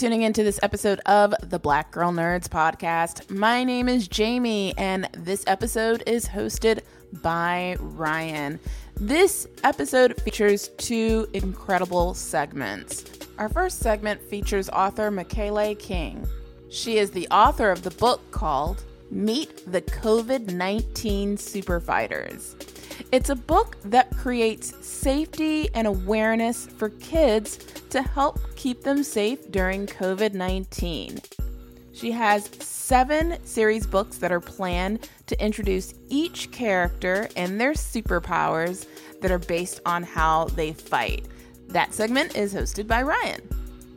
Tuning into this episode of the Black Girl Nerds podcast. My name is Jamie, and this episode is hosted by Ryanne. This episode features two incredible segments. Our first segment features author Mikaeli King. She is the author of the book called Meet the COVID 19 Superfighters. It's a book that creates safety and awareness for kids to help keep them safe during COVID 19. She has seven series books that are planned to introduce each character and their superpowers that are based on how they fight. That segment is hosted by Ryanne.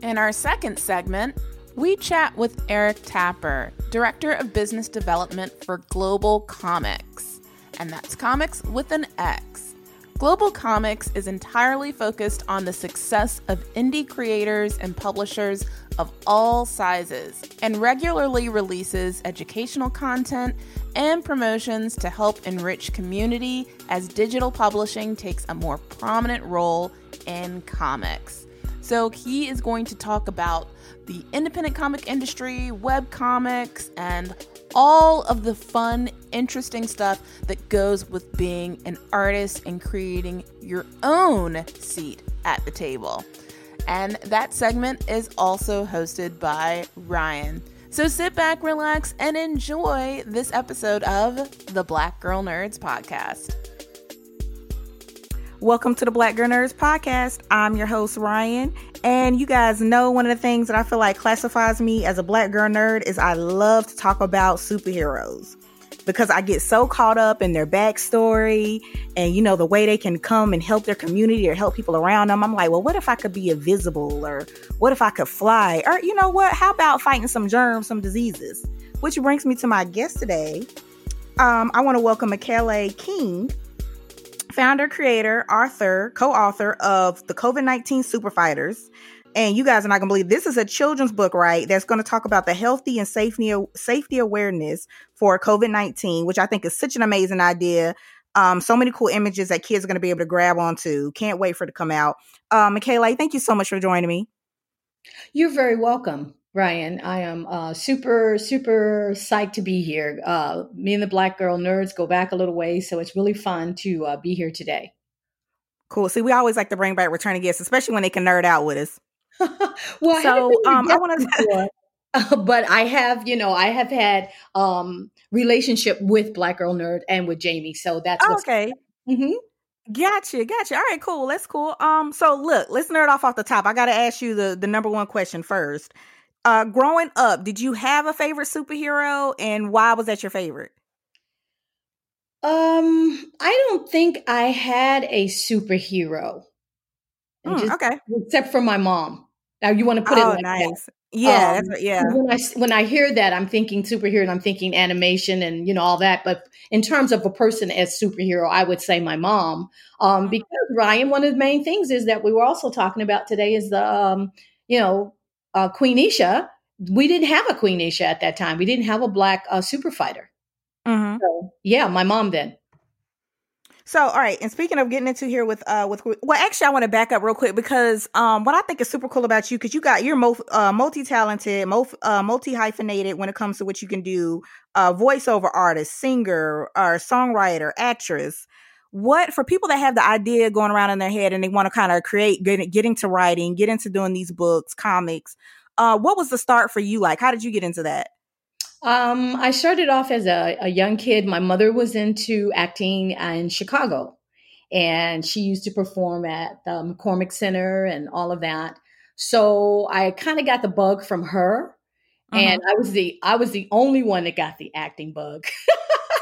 In our second segment, we chat with Eric Tapper, Director of Business Development for Global Comix. And that's comics with an X. Global Comix is entirely focused on the success of indie creators and publishers of all sizes and regularly releases educational content and promotions to help enrich community as digital publishing takes a more prominent role in comics. So, he is going to talk about the independent comic industry, web comics, and all of the fun, interesting stuff that goes with being an artist and creating your own seat at the table. And that segment is also hosted by Ryanne. So sit back, relax, and enjoy this episode of the Black Girl Nerds podcast. Welcome to the Black Girl Nerds podcast. I'm your host, Ryanne. And you guys know one of the things that I feel like classifies me as a Black Girl Nerd is I love to talk about superheroes because I get so caught up in their backstory and, you know, the way they can come and help their community or help people around them. I'm like, well, what if I could be invisible or what if I could fly? Or, you know what? How about fighting some germs, some diseases? Which brings me to my guest today. Um, I want to welcome Mikaeli King founder, creator, author, co-author of the COVID-19 Superfighters. And you guys are not gonna believe this is a children's book, right? That's going to talk about the healthy and safety safety awareness for COVID-19, which I think is such an amazing idea. Um, so many cool images that kids are going to be able to grab onto. Can't wait for it to come out. Uh, Mikaeli, thank you so much for joining me. You're very welcome. Ryanne, I am uh, super, super psyched to be here. Uh, me and the Black Girl Nerds go back a little way, so it's really fun to uh, be here today. Cool. See, we always like to bring back returning guests, especially when they can nerd out with us. well, so um, I want to. But I have, you know, I have had um relationship with Black Girl Nerd and with Jamie, so that's oh, okay. Mm-hmm. Gotcha, gotcha. All right, cool. That's cool. Um, so look, let's nerd off off the top. I got to ask you the the number one question first. Uh, growing up, did you have a favorite superhero, and why was that your favorite? Um, I don't think I had a superhero. Mm, just, okay, except for my mom. Now you want to put oh, it like nice. That. Yeah, um, yeah. When I when I hear that, I'm thinking superhero, and I'm thinking animation, and you know all that. But in terms of a person as superhero, I would say my mom, um, mm-hmm. because Ryanne. One of the main things is that we were also talking about today is the um, you know uh, Queen Isha, we didn't have a Queen Isha at that time. We didn't have a black uh, super fighter. Mm-hmm. So, yeah, my mom then. So, all right, and speaking of getting into here with uh with well, actually, I want to back up real quick because um what I think is super cool about you because you got you're mo- uh, multi talented, mo- uh, multi hyphenated when it comes to what you can do, uh, voiceover artist, singer, or songwriter, actress. What for people that have the idea going around in their head and they want to kind of create, get, into writing, get into doing these books, comics. Uh, what was the start for you like? How did you get into that? Um, I started off as a, a young kid. My mother was into acting in Chicago, and she used to perform at the McCormick Center and all of that. So I kind of got the bug from her. And I was the I was the only one that got the acting bug.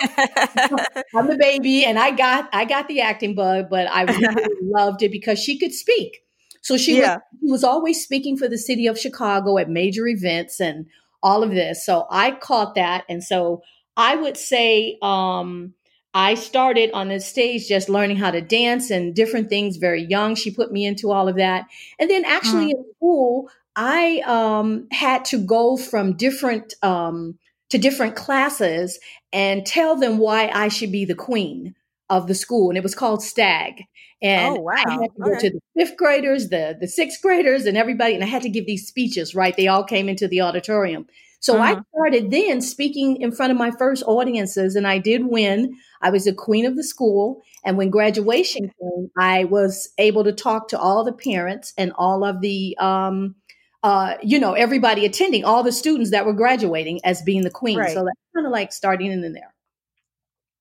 I'm the baby, and I got I got the acting bug, but I really loved it because she could speak. So she Yeah. was she was always speaking for the city of Chicago at major events and all of this. So I caught that, and so I would say um, I started on the stage just learning how to dance and different things very young. She put me into all of that, and then actually in school, I um, had to go from different um, to different classes and tell them why I should be the queen of the school, and it was called Stag. And Oh, wow. I had to go to the fifth graders, the the sixth graders, and everybody, and I had to give these speeches. Right, they all came into the auditorium. So I Mhm. started then speaking in front of my first audiences, and I did win. I was the queen of the school, and when graduation came, I was able to talk to all the parents and all of the um, uh, you know, everybody attending, all the students that were graduating as being the queen. Right. So that's kind of like starting in there.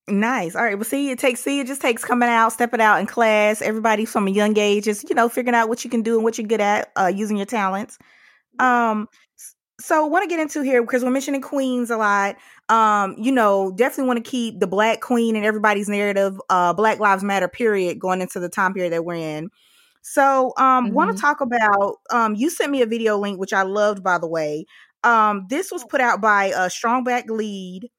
Nice. All right. Well, see, it takes see, it just takes coming out, stepping out in class. Everybody from a young age is, you know, figuring out what you can do and what you're good at, uh, using your talents. Um, so want to get into here because we're mentioning queens a lot. Um, you know, definitely want to keep the black queen and everybody's narrative, uh, Black Lives Matter period going into the time period that we're in. So, um, want Mhm. to talk about, um, you sent me a video link, which I loved, by the way. Um, this was put out by a strong black lead.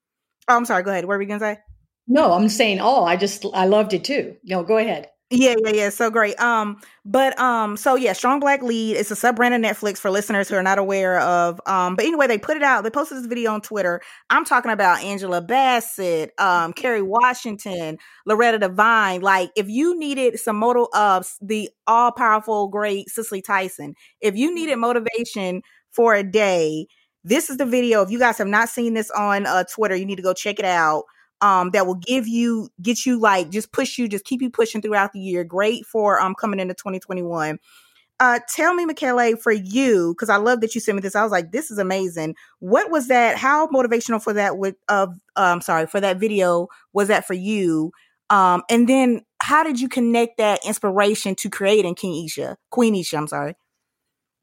Oh, I'm sorry. Go ahead. What were we gonna say? No, I'm saying, oh, I just I loved it too. No, go ahead. Yeah, yeah, yeah. So great. Um, but um, so yeah, Strong Black Lead. It's a sub brand of Netflix for listeners who are not aware of. Um, but anyway, they put it out. They posted this video on Twitter. I'm talking about Angela Bassett, um, Kerry Washington, Loretta Devine. Like, if you needed some moto of the all powerful great Cicely Tyson, if you needed motivation for a day, this is the video. If you guys have not seen this on uh, Twitter, you need to go check it out um, that will give you, get you like, just push you, just keep you pushing throughout the year. Great for um coming into 2021. Uh, tell me, Michele, for you, because I love that you sent me this. I was like, this is amazing. What was that? How motivational for that? With of, um, sorry, for that video was that for you? Um, and then how did you connect that inspiration to creating King Isha, Queen Isha? I'm sorry.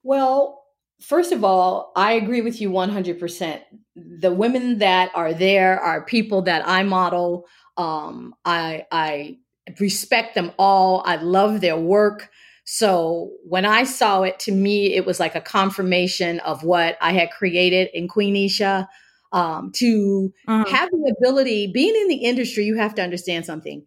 Well, first of all, I agree with you 100%. The women that are there are people that I model. Um, I, I respect them all. I love their work. So when I saw it, to me, it was like a confirmation of what I had created in Queen Isha. Um, to Mhm. have the ability, being in the industry, you have to understand something.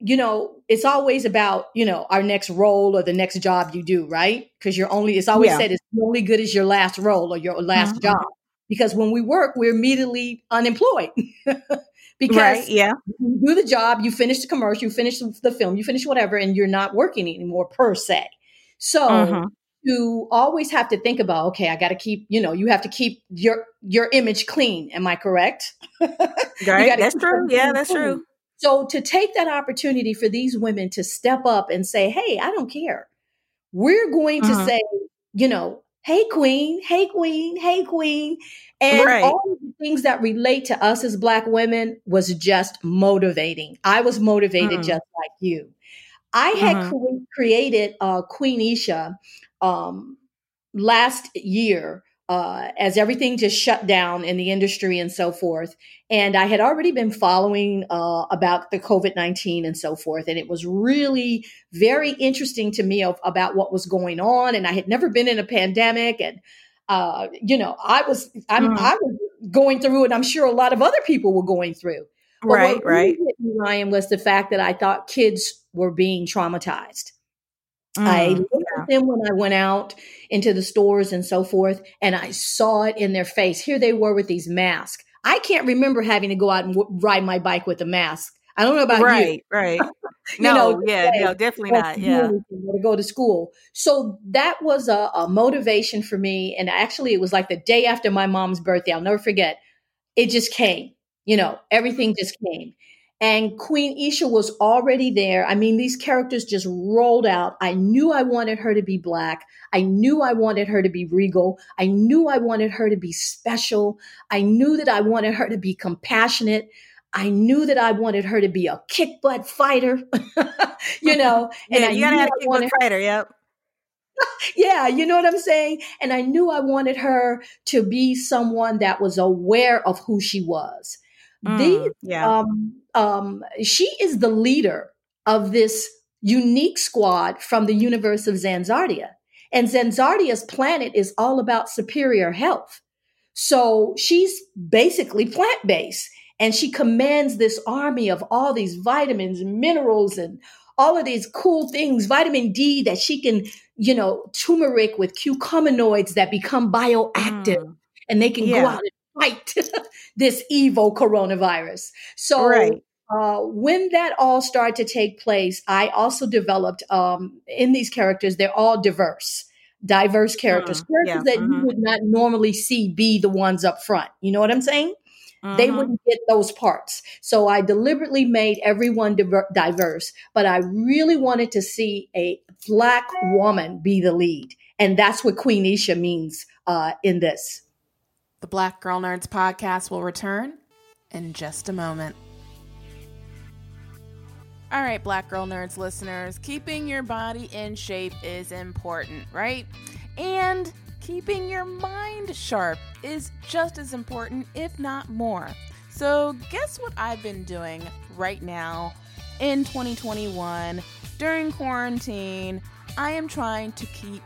You know, it's always about, you know, our next role or the next job you do, right? Because you're only, it's always Yeah. said, it's only good as your last role or your last Mhm. job. Because when we work, we're immediately unemployed. because Right? Yeah. you do the job, you finish the commercial, you finish the film, you finish whatever, and you're not working anymore per se. So Mhm. you always have to think about, okay, I got to keep, you know, you have to keep your your image clean. Am I correct? Right. That's true. Yeah, that's clean. true. So to take that opportunity for these women to step up and say, hey, I don't care. We're going to Mhm. say, you know, hey queen, hey queen, hey queen. And Right. all the things that relate to us as black women was just motivating. I was motivated Mhm. just like you. I had Mhm. cre- created uh, Queen Isha um, last year uh, as everything just shut down in the industry and so forth. And I had already been following uh, about the COVID 19 and so forth. And it was really very interesting to me of, about what was going on. And I had never been in a pandemic. And, uh, you know, I was, I'm, Mhm. I was going through it. I'm sure a lot of other people were going through. But Right. what Right. really hit me, Ryanne, was the fact that I thought kids were being traumatized. I Mm, looked at them when I went out into the stores and so forth, and I saw it in their face. Here they were with these masks. I can't remember having to go out and w- ride my bike with a mask. I don't know about you. right. Right. No. know, yeah. No. Definitely not. Yeah. to go to school. So that was a, a motivation for me. And actually, it was like the day after my mom's birthday. I'll never forget. It just came. You know, everything just came. And Queen Isha was already there. I mean, these characters just rolled out. I knew I wanted her to be black. I knew I wanted her to be regal. I knew I wanted her to be special. I knew that I wanted her to be compassionate. I knew that I wanted her to be a kick butt fighter, you know. And Yeah. You gotta have a kick butt fighter. Yep. yeah, you know what I'm saying? And I knew I wanted her to be someone that was aware of who she was. Mm, These, yeah. um, um, she is the leader of this unique squad from the universe of Zanzardia. And Zanzardia's planet is all about superior health. So she's basically plant based and she commands this army of all these vitamins and minerals and all of these cool things, vitamin D that she can, you know, turmeric with curcuminoids that become bioactive Mm, and they can go out and fight this evil coronavirus. So Right. Uh, when that all started to take place, I also developed um, in these characters, they're all diverse, diverse characters, Mm, characters yeah, that you mhm. would not normally see be the ones up front. You know what I'm saying? They Mhm. wouldn't get those parts. So I deliberately made everyone diver- diverse, but I really wanted to see a black woman be the lead. And that's what Queen Isha means uh, in this. The Black Girl Nerds podcast will return in just a moment. All right, Black Girl Nerds listeners, keeping your body in shape is important, right? And keeping your mind sharp is just as important, if not more. So, guess what I've been doing right now in 2021 during quarantine? I am trying to keep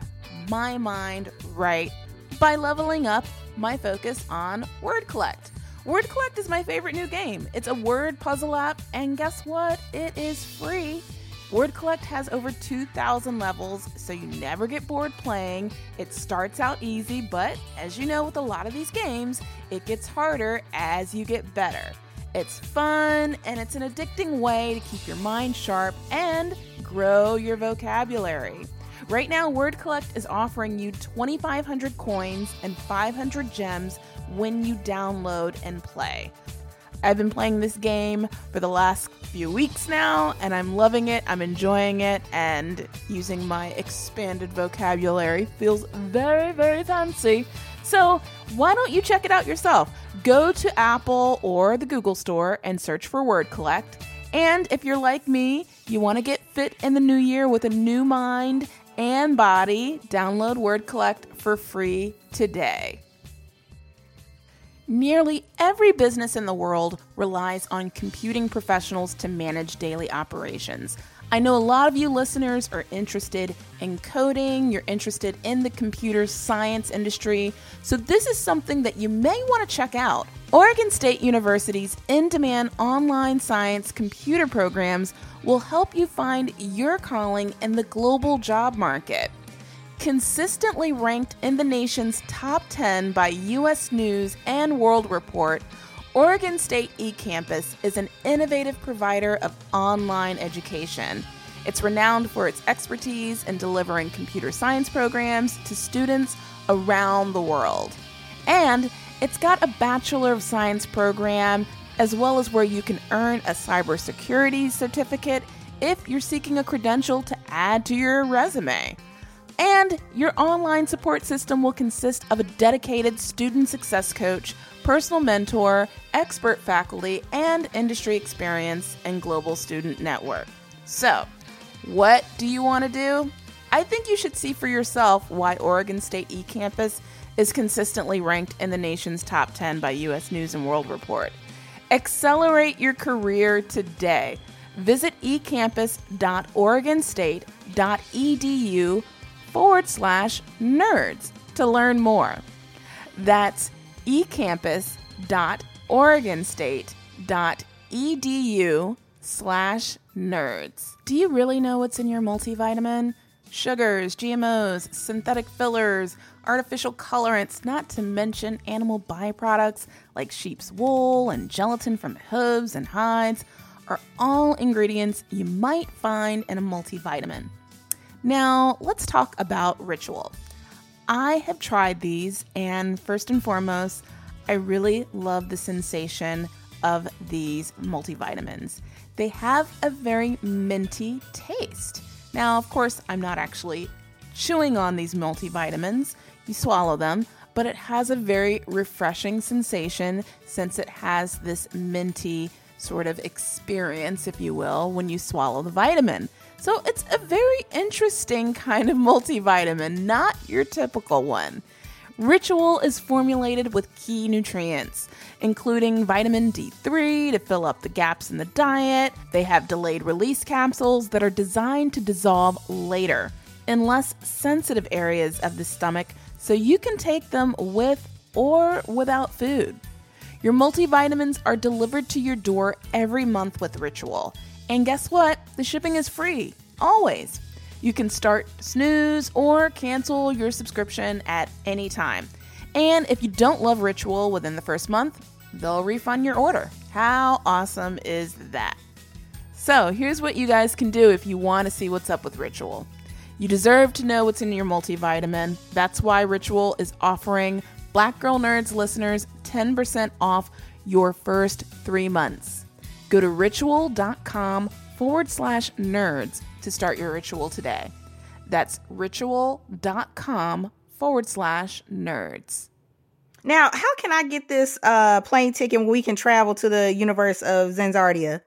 my mind right by leveling up my focus on Word Collect. Word Collect is my favorite new game. It's a word puzzle app, and guess what? It is free. Word Collect has over 2,000 levels, so you never get bored playing. It starts out easy, but as you know with a lot of these games, it gets harder as you get better. It's fun and it's an addicting way to keep your mind sharp and grow your vocabulary. Right now, Word Collect is offering you 2,500 coins and 500 gems when you download and play. I've been playing this game for the last few weeks now, and I'm loving it. I'm enjoying it, and using my expanded vocabulary feels very, very fancy. So, why don't you check it out yourself? Go to Apple or the Google Store and search for Word Collect. And if you're like me, you want to get fit in the new year with a new mind and body, download Word Collect for free today. Nearly every business in the world relies on computing professionals to manage daily operations. I know a lot of you listeners are interested in coding, you're interested in the computer science industry, so this is something that you may want to check out. Oregon State University's in demand online science computer programs will help you find your calling in the global job market consistently ranked in the nation's top 10 by US News and World Report, Oregon State eCampus is an innovative provider of online education. It's renowned for its expertise in delivering computer science programs to students around the world. And it's got a Bachelor of Science program, as well as where you can earn a cybersecurity certificate if you're seeking a credential to add to your resume. And your online support system will consist of a dedicated student success coach, personal mentor, expert faculty, and industry experience and global student network. So, what do you want to do? I think you should see for yourself why Oregon State eCampus is consistently ranked in the nation's top 10 by US News and World Report. Accelerate your career today. Visit ecampus.oregonstate.edu forward slash nerds to learn more. That's ecampus.oregonstate.edu slash nerds. Do you really know what's in your multivitamin? Sugars, GMOs, synthetic fillers, artificial colorants, not to mention animal byproducts like sheep's wool and gelatin from hooves and hides, are all ingredients you might find in a multivitamin. Now, let's talk about Ritual. I have tried these, and first and foremost, I really love the sensation of these multivitamins. They have a very minty taste. Now, of course, I'm not actually chewing on these multivitamins, you swallow them, but it has a very refreshing sensation since it has this minty sort of experience, if you will, when you swallow the vitamin. So it's a very interesting kind of multivitamin, not your typical one. Ritual is formulated with key nutrients, including vitamin D3 to fill up the gaps in the diet. They have delayed release capsules that are designed to dissolve later in less sensitive areas of the stomach so you can take them with or without food. Your multivitamins are delivered to your door every month with Ritual. And guess what? The shipping is free, always. You can start snooze or cancel your subscription at any time. And if you don't love Ritual within the first month, they'll refund your order. How awesome is that? So, here's what you guys can do if you want to see what's up with Ritual. You deserve to know what's in your multivitamin. That's why Ritual is offering Black Girl Nerds listeners 10% off your first three months. Go to ritual.com forward slash nerds to start your ritual today. That's ritual.com forward slash nerds. Now, how can I get this uh plane ticket when we can travel to the universe of Zenzardia?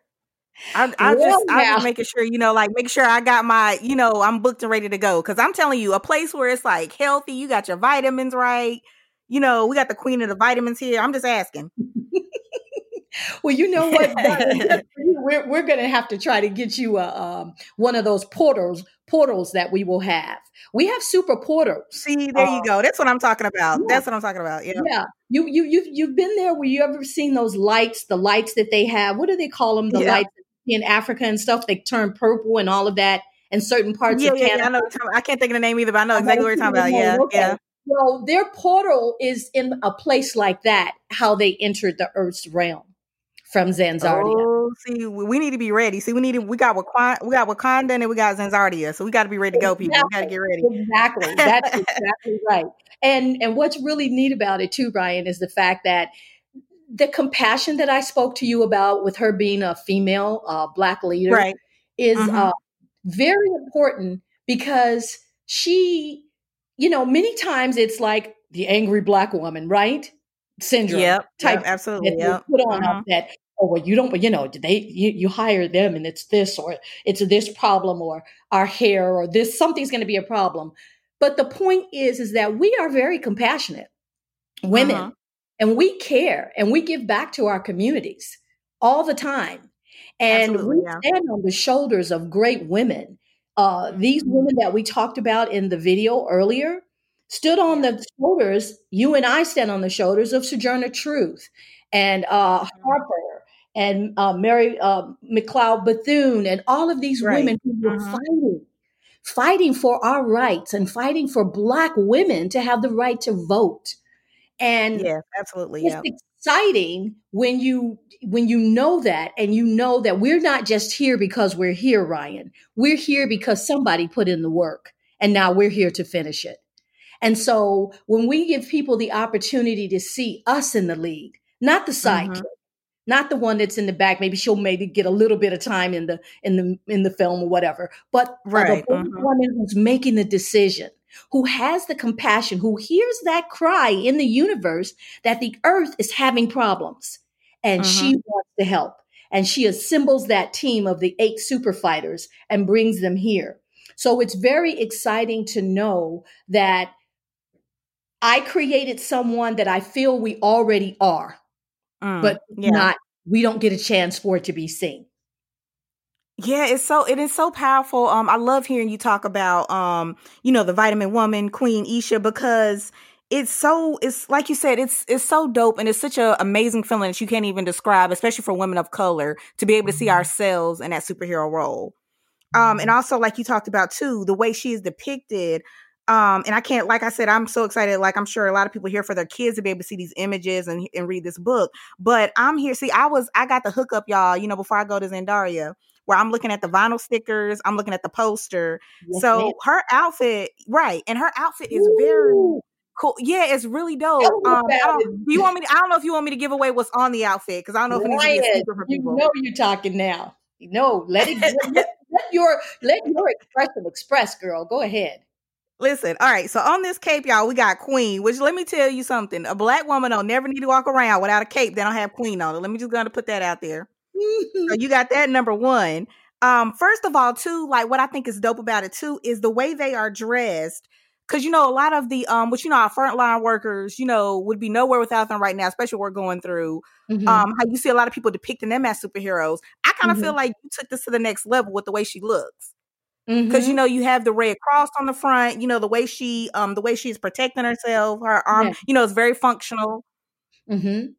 I, I Well, just, I'm now- just making sure, you know, like make sure I got my, you know, I'm booked and ready to go. Cause I'm telling you, a place where it's like healthy, you got your vitamins right. You know, we got the queen of the vitamins here. I'm just asking. Well, you know what? we're we're going to have to try to get you a um, one of those portals portals that we will have. We have super portals. See, there you Uh, go. That's what I'm talking about. yeah. That's what I'm talking about. Yeah. Yeah, you you you you've been there. Where you ever seen those lights? The lights that they have. What do they call them? The Yeah. lights in Africa and stuff. They turn purple and all of that in certain parts Yeah, of yeah, Canada. yeah, I know. I can't think of the name either, but I know exactly what you're talking about. Yeah, Okay. yeah. Well, their portal is in a place like that. How they entered the Earth's realm from Zanzardia. Oh, see, we need to be ready. See, we need to, we got Wakanda, we got Wakanda, and then we got Zenzardia, so we got to be ready to go, people. We got to get ready. Exactly. That's exactly right. And and what's really neat about it too, Brian, is the fact that the compassion that I spoke to you about with her being a female uh, black leader Right. is Mhm. uh, very important because she, you know, many times it's like the angry black woman, right? Syndrome Yep. type Yep. Absolutely. Yep. put on that oh well you don't you know they you, you hire them and it's this or it's this problem or our hair or this something's going to be a problem but the point is is that we are very compassionate women Mhm. and we care and we give back to our communities all the time and Absolutely, we yeah. stand on the shoulders of great women uh, these Mm-hmm. women that we talked about in the video earlier stood on the shoulders you and i stand on the shoulders of sojourner truth and uh, Mm-hmm. harper and uh, mary uh, mcleod bethune and all of these Right. women who were Mhm. fighting fighting for our rights and fighting for black women to have the right to vote and Yes. Absolutely. it's Yeah. exciting when you when you know that and you know that we're not just here because we're here ryanne we're here because somebody put in the work and now we're here to finish it and so when we give people the opportunity to see us in the lead not the sidekick not the one that's in the back. Maybe she'll maybe get a little bit of time in the in the in the film or whatever but Right, the mhm. woman who's making the decision who has the compassion who hears that cry in the universe that the earth is having problems and she wants to help and she assembles that team of the eight super fighters and brings them here. So it's very exciting to know that i created someone that i feel we already are Mm, but yeah. not we don't get a chance for it to be seen Yeah, it's so it is so powerful. Um, I love hearing you talk about um, you know, the vitamin woman, Queen Isha, because it's so it's like you said, it's it's so dope and it's such an amazing feeling that you can't even describe, especially for women of color, to be able to see ourselves in that superhero role. Um, and also like you talked about too, the way she is depicted. Um, and I can't, like I said, I'm so excited. Like I'm sure a lot of people here for their kids to be able to see these images and, and read this book. But I'm here. See, I was, I got the hookup, y'all. You know, before I go to Zandaria, where I'm looking at the vinyl stickers, I'm looking at the poster. Yes, so her outfit, right, and her outfit is very cool. Yeah, it's really dope. Um, I don't, you want me? To, I don't know if you want me to give away what's on the outfit because I don't know if it needs to be a Ryanne, secret for you people. know you're talking now. No, let it let- let your let your expression express, girl. Go ahead. Listen, all right. So on this cape, y'all, we got Queen. Which let me tell you something: a black woman don't never need to walk around without a cape They don't have Queen on it. Let me just go and put that out there. So you got that number one. Um, first of all, too, like what I think is dope about it too is the way they are dressed. Cause you know, a lot of the um, which you know, our frontline workers, you know, would be nowhere without them right now, especially what we're going through. Mhm. Um, how you see a lot of people depicting them as superheroes. I kind of Mhm. feel like you took this to the next level with the way she looks. Because you know, you have the red cross on the front, you know, the way she um the way she's protecting herself, her arm, Yeah. you know, it's very functional. mm-hmm.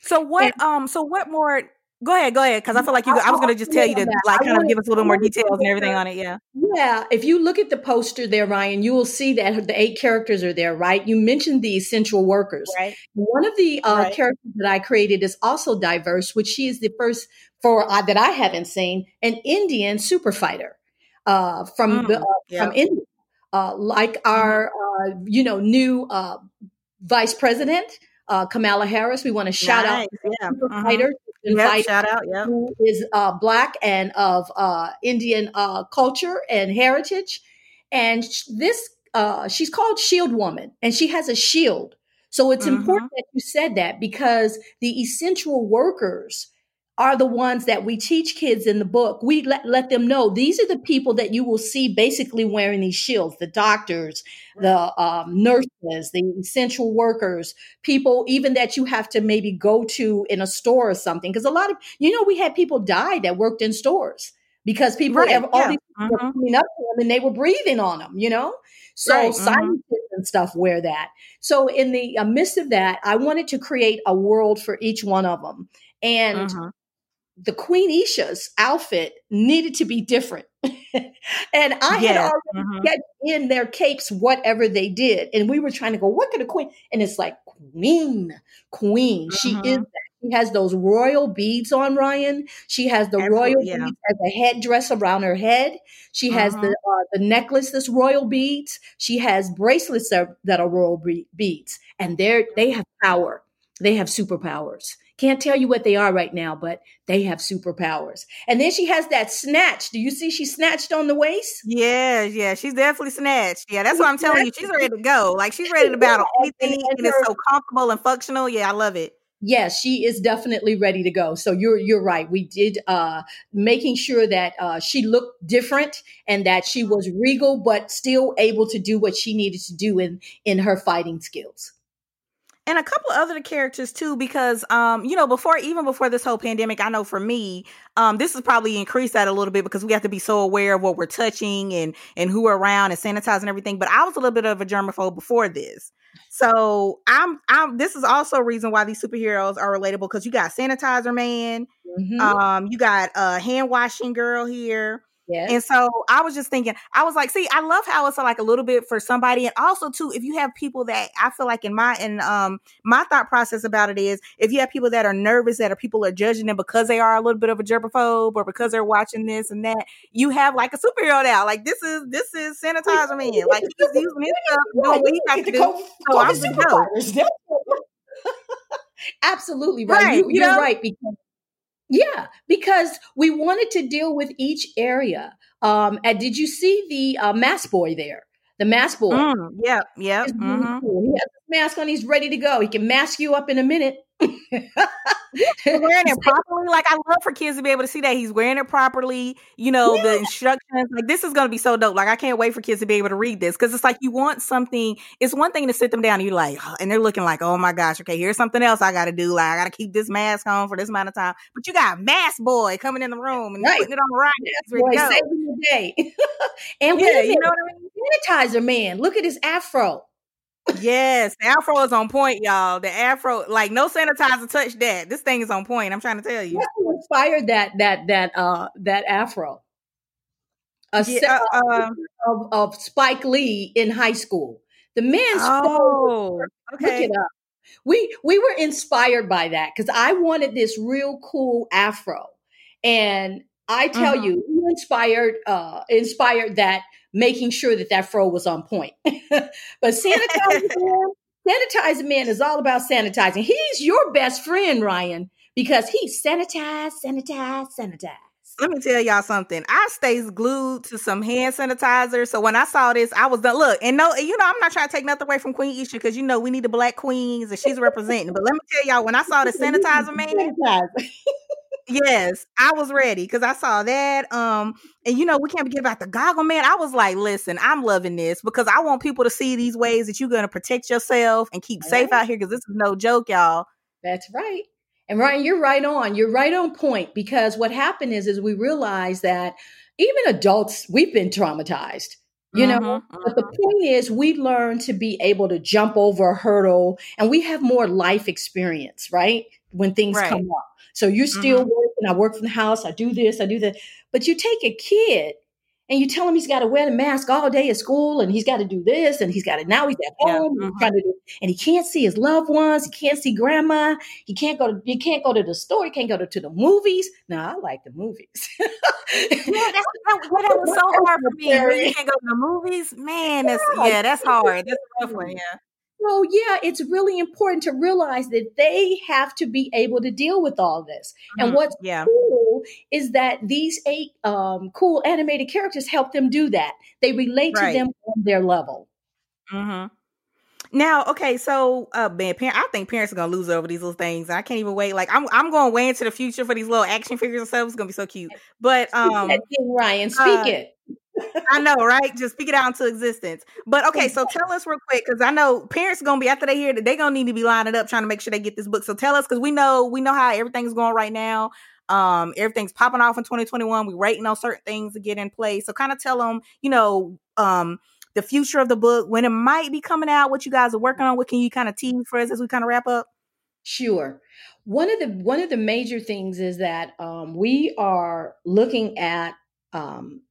So what um so what more go ahead, go ahead, because I feel like you I was gonna just tell you to like kind of give us a little more details and everything on it, yeah. Yeah, if you look at the poster there, Ryanne, you will see that the eight characters are there, right? You mentioned the essential workers. Right. One of the uh, Right. characters that I created is also diverse, which she is the first for uh, that I haven't seen an Indian super fighter uh, from the, Mm, uh, yeah. from India, uh, like our uh, you know new uh, vice president uh, Kamala Harris. We want to shout out yeah. super Yep, shout out, yeah. who is uh, black and of uh, Indian uh, culture and heritage. And this, uh, she's called Shield Woman, and she has a shield. So it's Mhm. important that you said that because the essential workers are the ones that we teach kids in the book. We let, let them know these are the people that you will see basically wearing these shields the doctors, the um, nurses, the essential workers, people even that you have to maybe go to in a store or something. Because a lot of, you know, we had people die that worked in stores because people, Right, ev- all yeah, these people mhm. coming up to them and they were breathing on them, you know? So Right, mhm. scientists and stuff wear that. So in the uh, midst of that, I wanted to create a world for each one of them. And Mhm. The Queen Isha's outfit needed to be different. and I had already get in their capes whatever they did. And we were trying to go, what could a queen? And it's like, queen, queen. She is Mhm. that. She has those royal beads on Ryanne. She has the royal Absolutely, yeah. beads as a headdress around her head. She has the uh, the necklace that's royal beads. She has bracelets that, that are royal be- beads, and they they have power. They have superpowers. Can't tell you what they are right now, but they have superpowers. And then she has that snatch. Do you see she snatched on the waist? Yeah, yeah, she's definitely snatched. Yeah, that's what I'm telling you. She's ready to go. Like she's ready to battle anything, and and it's so comfortable and functional. Yeah, I love it. Yes, she is definitely ready to go. So you're you're right. We did uh making sure that uh she looked different and that she was regal but still able to do what she needed to do in in her fighting skills. And a couple other characters too because um you know before even before this whole pandemic i know for me um this has probably increased that a little bit because we have to be so aware of what we're touching and and who we're around and sanitizing everything but i was a little bit of a germaphobe before this so i'm i'm this is also a reason why these superheroes are relatable because you got sanitizer man Mhm. um you got a hand washing girl here yes. and so I was just thinking, I was like, see, I love how it's like a little bit for somebody. And also too, if you have people that I feel like in my in um my thought process about it is if you have people that are nervous, that are people are judging them because they are a little bit of a germaphobe or because they're watching this and that, you have like a superhero now. Like this is this is sanitizer man. Like he's using his stuff and doing what he got to do. co- So I'm superpowers. Absolutely right. Right, You, you you're know? right because yeah, because we wanted to deal with each area. Um, and did you see the uh, mask boy there? The mask boy. Mm, is really mhm. He has his mask on. He's ready to go. He can mask you up in a minute. Wearing it properly. Like I love for kids to be able to see that he's wearing it properly. You know the instructions. Like this is gonna be so dope. Like I can't wait for kids to be able to read this because it's like you want something. It's one thing to sit them down and you're like, "Oh," and they're looking like, oh my gosh, okay, here's something else I got to do. Like I got to keep this mask on for this amount of time. But you got mask boy coming in the room and Right. putting it on right. Boy, saving the day. and Yeah, you know what I mean. sanitizer man. Look at his afro. Yes, the afro is on point, y'all. The afro, like no sanitizer touch that. This thing is on point. I'm trying to tell you. Who inspired that that that uh that afro? A Yeah, set uh, uh, of, of Spike Lee in high school. The man's oh, Look okay. it up. We we were inspired by that because I wanted this real cool afro, and I tell Mhm. you, inspired uh inspired that, making sure that that fro was on point. but sanitizer man, sanitizer man is all about sanitizing. He's your best friend, Ryanne, because he sanitize, sanitize, sanitize. Let me tell y'all something. I stays glued to some hand sanitizer. So when I saw this, I was done. Look, and no, you know, I'm not trying to take nothing away from Queen Isha because you know we need the black queens and she's representing. But let me tell y'all, when I saw the sanitizer man. Yes, I was ready because I saw that. Um, and you know, we can't forget about the goggle man. I was like, listen, I'm loving this because I want people to see these ways that you're gonna protect yourself and keep safe out here because this is no joke, y'all. That's right. And Ryanne, you're right on. You're right on point because what happened is, is we realized that even adults, we've been traumatized you know mm-hmm, but the mm-hmm. point is we learn to be able to jump over a hurdle and we have more life experience right when things right. come up so you're still mm-hmm. working. I work from the house. I do this i do that. But you take a kid and you tell him he's got to wear the mask all day at school and he's got to do this and he's got to now he's at home yeah. mm-hmm. do and he can't see his loved ones. He can't see grandma. He can't go to he can't go to the store. He can't go to, to the movies. Now i like the movies. Yeah that's that, that was so hard for me you can't go to the movies man that's yeah, yeah that's hard. That's a rough one yeah so, yeah, it's really important to realize that they have to be able to deal with all this. Mm-hmm. And what's yeah. cool is that these eight um, cool animated characters help them do that. They relate right. to them on their level. Mm-hmm. Now, okay, so uh man, parent, I think parents are gonna lose over these little things. I can't even wait. Like I'm I'm going way into the future for these little action figures and stuff. It's gonna be so cute. But um Ryanne, speak uh, it. I know, right? Just speak it out into existence. But okay, so tell us real quick because I know parents are gonna be after they hear that they're gonna need to be lining up trying to make sure they get this book. So tell us because we know we know how everything's going right now. Um, everything's popping off in 2021. We're waiting on certain things to get in place. So kind of tell them, you know, um, the future of the book, when it might be coming out, what you guys are working on. What can you kind of tease for us as we kind of wrap up? Sure. One of the one of the major things is that um, we are looking at um,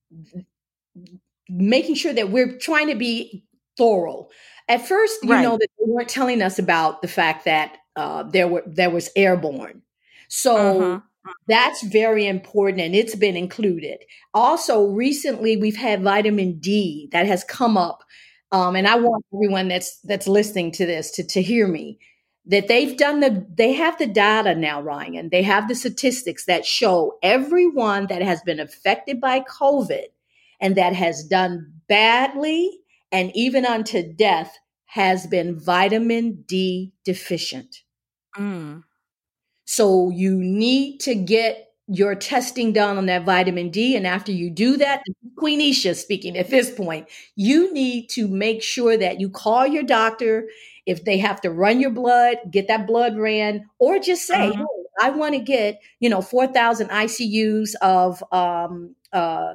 making sure that we're trying to be thorough. At first, you right. know that they weren't telling us about the fact that uh, there were there was airborne. So uh-huh. that's very important, and it's been included. Also, recently we've had vitamin D that has come up, um, and I want everyone that's that's listening to this to to hear me that they've done the they have the data now ryanne they have the statistics that show everyone that has been affected by covid and that has done badly and even unto death has been vitamin D deficient. Mm. So you need to get your testing done on that vitamin D. And after you do that, Queen Isha speaking at this point, you need to make sure that you call your doctor if they have to run your blood, get that blood ran, or just say, mm-hmm. hey, I want to get, you know, 4,000 ICUs of um, uh,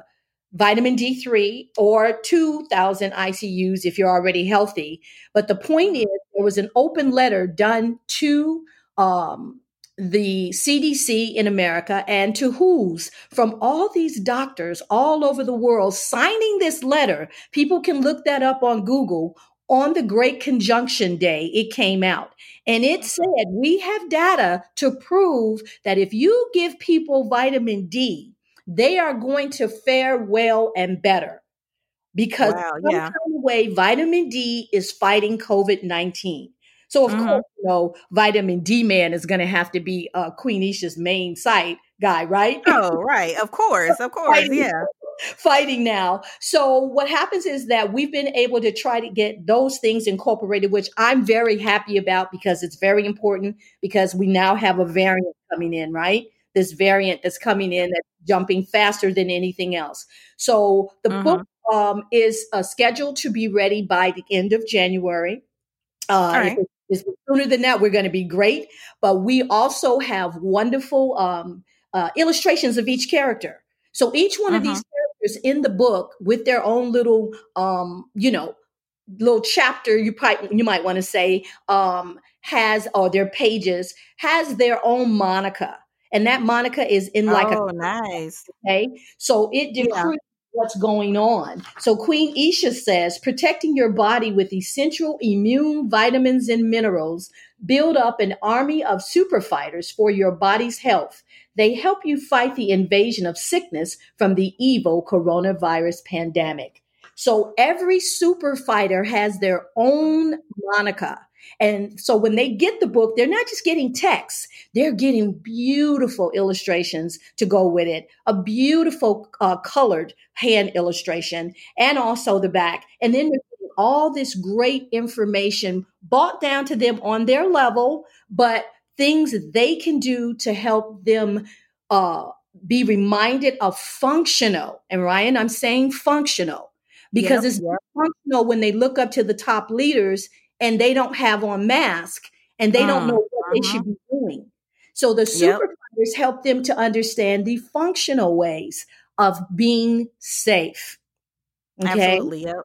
vitamin D3 or 2,000 ICUs if you're already healthy. But the point is, there was an open letter done to um, the CDC in America and to WHO's from all these doctors all over the world signing this letter. People can look that up on Google. On the Great Conjunction Day, it came out. And it said, we have data to prove that if you give people vitamin D, they are going to fare well and better because wow, yeah. way vitamin D is fighting COVID 19. So, of mm-hmm. course, you know, vitamin D man is going to have to be uh, Queen Isha's main site guy, right? Oh, right. Of course. Of course. fighting, yeah. Fighting now. So, what happens is that we've been able to try to get those things incorporated, which I'm very happy about because it's very important because we now have a variant coming in, right? This variant that's coming in that's jumping faster than anything else. So the uh-huh. book um, is uh, scheduled to be ready by the end of January. Uh, right. if sooner than that, we're going to be great. But we also have wonderful um, uh, illustrations of each character. So each one uh-huh. of these uh-huh. characters in the book with their own little, um, you know, little chapter you probably you might want to say um, has or their pages has their own Monica and that Monica is in like oh, a nice. Okay, so it decrees yeah. what's going on. So Queen Isha says, protecting your body with essential immune vitamins and minerals build up an army of super fighters for your body's health. They help you fight the invasion of sickness from the evil coronavirus pandemic. So every super fighter has their own Monica. And so when they get the book, they're not just getting text, they're getting beautiful illustrations to go with it, a beautiful uh, colored hand illustration, and also the back. And then all this great information brought down to them on their level, but things they can do to help them uh, be reminded of functional. And Ryanne, I'm saying functional because Yep, it's yep. functional when they look up to the top leaders and they don't have on mask and they don't Mm, know what they mhm. should be doing. So the Yep. supervisors help them to understand the functional ways of being safe. Okay. Absolutely. Yep.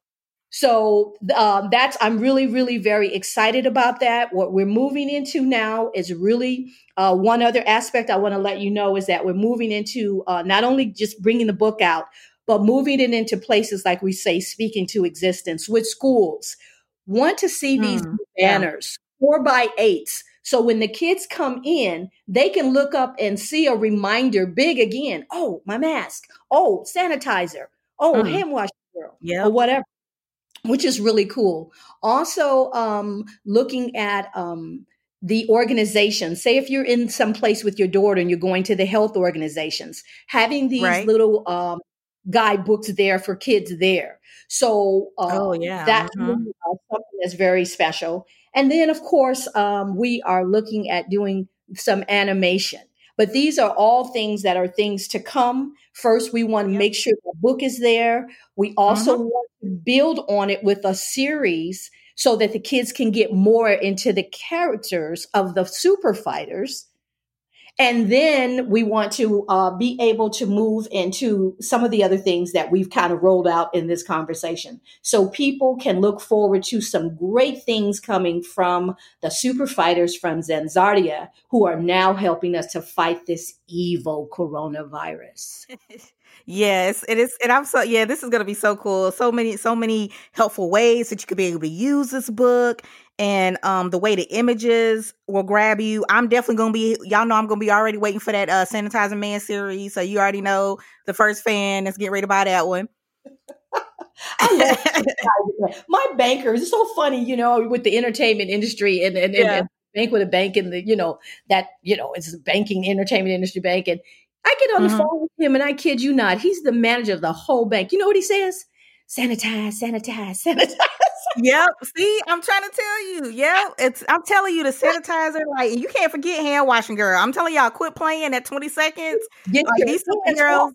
So um, that's I'm really, really very excited about that. What we're moving into now is really uh, one other aspect I want to let you know is that we're moving into uh, not only just bringing the book out, but moving it into places like we say, speaking to existence with schools. Want to see these Mm, yeah. banners, four by eights. So when the kids come in, they can look up and see a reminder big again. Oh, my mask. Oh, sanitizer. Oh, Mm. hand wash girl. Yep. Or whatever which is really cool. Also, um, looking at um, the organization. Say if you're in some place with your daughter and you're going to the health organizations, having these Right. little um, guidebooks there for kids there. So uh, Oh, yeah. that's Mhm. really, uh, something that's very special. And then, of course, um, we are looking at doing some animation. But these are all things that are things to come. First, we want to Yep. make sure the book is there. We also Mhm. want to build on it with a series so that the kids can get more into the characters of the super fighters. And then we want to uh, be able to move into some of the other things that we've kind of rolled out in this conversation. So people can look forward to some great things coming from the super fighters from Zanzardia who are now helping us to fight this evil coronavirus. Yes, it is, and I'm so yeah. This is gonna be so cool. So many, so many helpful ways that you could be able to use this book, and um, the way the images will grab you. I'm definitely gonna be. Y'all know I'm gonna be already waiting for that uh sanitizing man series. So you already know the first fan that's getting ready to buy that one. My bankers. It's so funny, you know, with the entertainment industry and and, and, Yeah. and bank with a bank and the, you know, that, you know, it's a banking entertainment industry bank. And I get on the Mhm. phone with him and I kid you not, he's the manager of the whole bank. You know what he says? Sanitize, sanitize, sanitize. yep. See, I'm trying to tell you. Yep. It's. I'm telling you, the sanitizer. Like you can't forget hand washing, girl. I'm telling y'all, quit playing at 20 seconds. Get Like these off.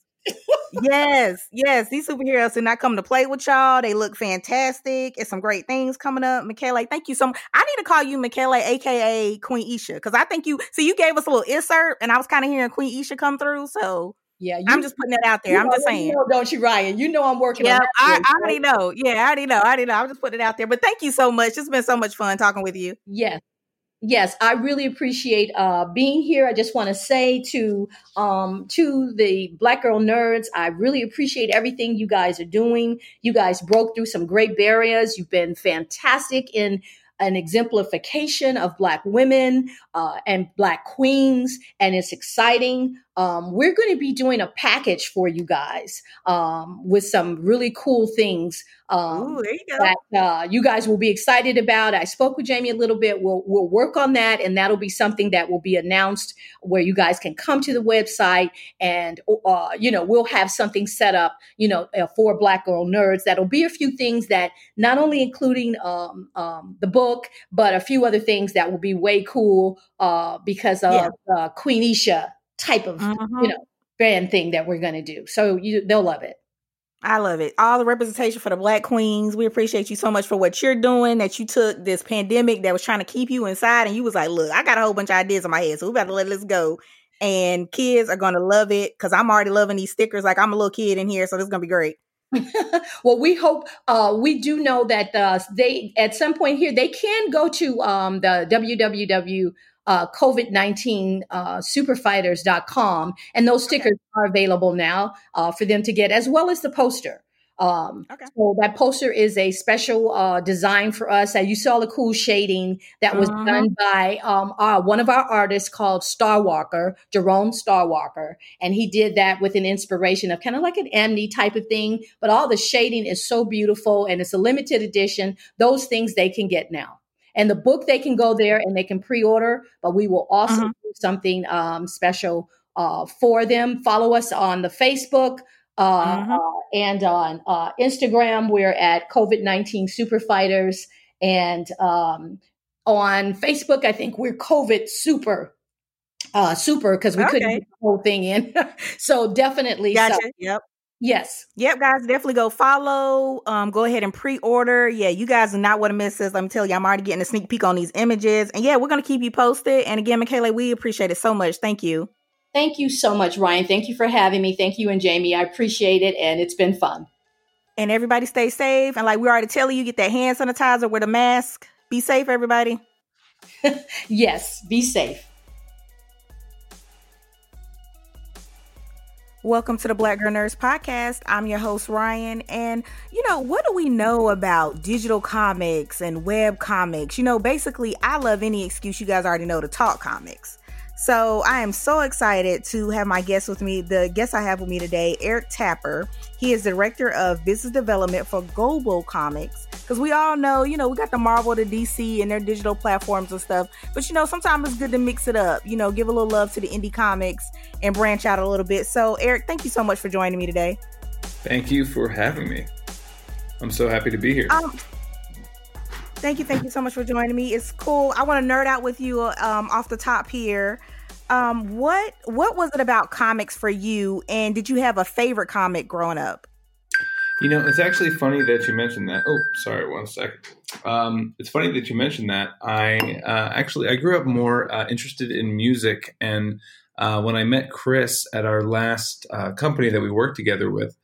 Yes, yes, these superheroes do not come to play with y'all. They look fantastic. It's some great things coming up. Mikaeli, thank you so much. I need to call you Mikaeli, aka Queen Isha, because I think you see you gave us a little insert, and I was kind of hearing Queen Isha come through. So Yeah, you, I'm just putting that out there. I'm just saying. know, don't you, Ryanne? You know I'm working Yeah, on that. I, I already know. Yeah, I already know. I already know. I'm just putting it out there. But thank you so much. It's been so much fun talking with you. Yes. Yes, I really appreciate uh, being here. I just want to say to um, to the Black Girl Nerds, I really appreciate everything you guys are doing. You guys broke through some great barriers. You've been fantastic in an exemplification of Black women uh, and Black queens, and it's exciting. Um, we're going to be doing a package for you guys um, with some really cool things. Um, Ooh, there you go. that uh, you guys will be excited about. I spoke with Jamie a little bit. We'll we'll work on that, and that'll be something that will be announced where you guys can come to the website, and uh, you know we'll have something set up, you know, uh, for Black Girl Nerds. That'll be a few things that not only including um, um, the book, but a few other things that will be way cool uh, because of Yeah. uh, Queen Isha type of you know band thing that we're going to do. So you they'll love it. I love it. All the representation for the black queens. We appreciate you so much for what you're doing. That you took this pandemic that was trying to keep you inside, and you was like, "Look, I got a whole bunch of ideas in my head, so we to let this go." And kids are gonna love it because I'm already loving these stickers. Like I'm a little kid in here, so this is gonna be great. well, we hope uh, we do know that uh, they at some point here they can go to um, the www. Uh, COVID 19 uh, superfighters.com, and those stickers are available now uh, for them to get, as well as the poster. Um, Okay. So that poster is a special uh, design for us. Uh, you saw the cool shading that was Mhm. done by um, our, one of our artists called Star Walker, Jerome Star Walker, and he did that with an inspiration of kind of like an Amni type of thing. But all the shading is so beautiful, and it's a limited edition. Those things they can get now. And the book they can go there and they can pre-order, but we will also Mhm. do something um, special uh, for them. Follow us on the Facebook uh, Mhm. uh, and on uh, Instagram. We're at COVID nineteen Super Fighters, and um, on Facebook, I think we're COVID Super uh, super because we Okay. couldn't get the whole thing in. so definitely, so, Yep. Yes. Yep, guys, definitely go follow. Um, go ahead and pre-order. Yeah, you guys do not want to miss this. Let me tell you, I'm already getting a sneak peek on these images. And yeah, we're gonna keep you posted. And again, Mikaeli, we appreciate it so much. Thank you. Thank you so much, Ryanne. Thank you for having me. Thank you and Jamie. I appreciate it, and it's been fun. And everybody stay safe. And like we already telling you, get that hand sanitizer with a mask. Be safe, everybody. Yes, be safe. Welcome to the Black Girl Nerds Podcast. I'm your host, Ryanne. And, you know, what do we know about digital comics and web comics? You know, basically, I love any excuse you guys already know to talk comics. So I am so excited to have my guest with me. The guest I have with me today, Eric Tapper. He is director of business development for Global Comix. Because we all know, you know, we got the Marvel, the DC, and their digital platforms and stuff. But you know, sometimes it's good to mix it up. You know, give a little love to the indie comics and branch out a little bit. So, Eric, thank you so much for joining me today. Thank you for having me. I'm so happy to be here. Um, thank you, thank you so much for joining me. It's cool. I want to nerd out with you um, off the top here. Um, what what was it about comics for you, and did you have a favorite comic growing up? You know, it's actually funny that you mentioned that. Oh, sorry, one second. Um, it's funny that you mentioned that. I uh, actually I grew up more uh, interested in music, and uh, when I met Chris at our last uh, company that we worked together with,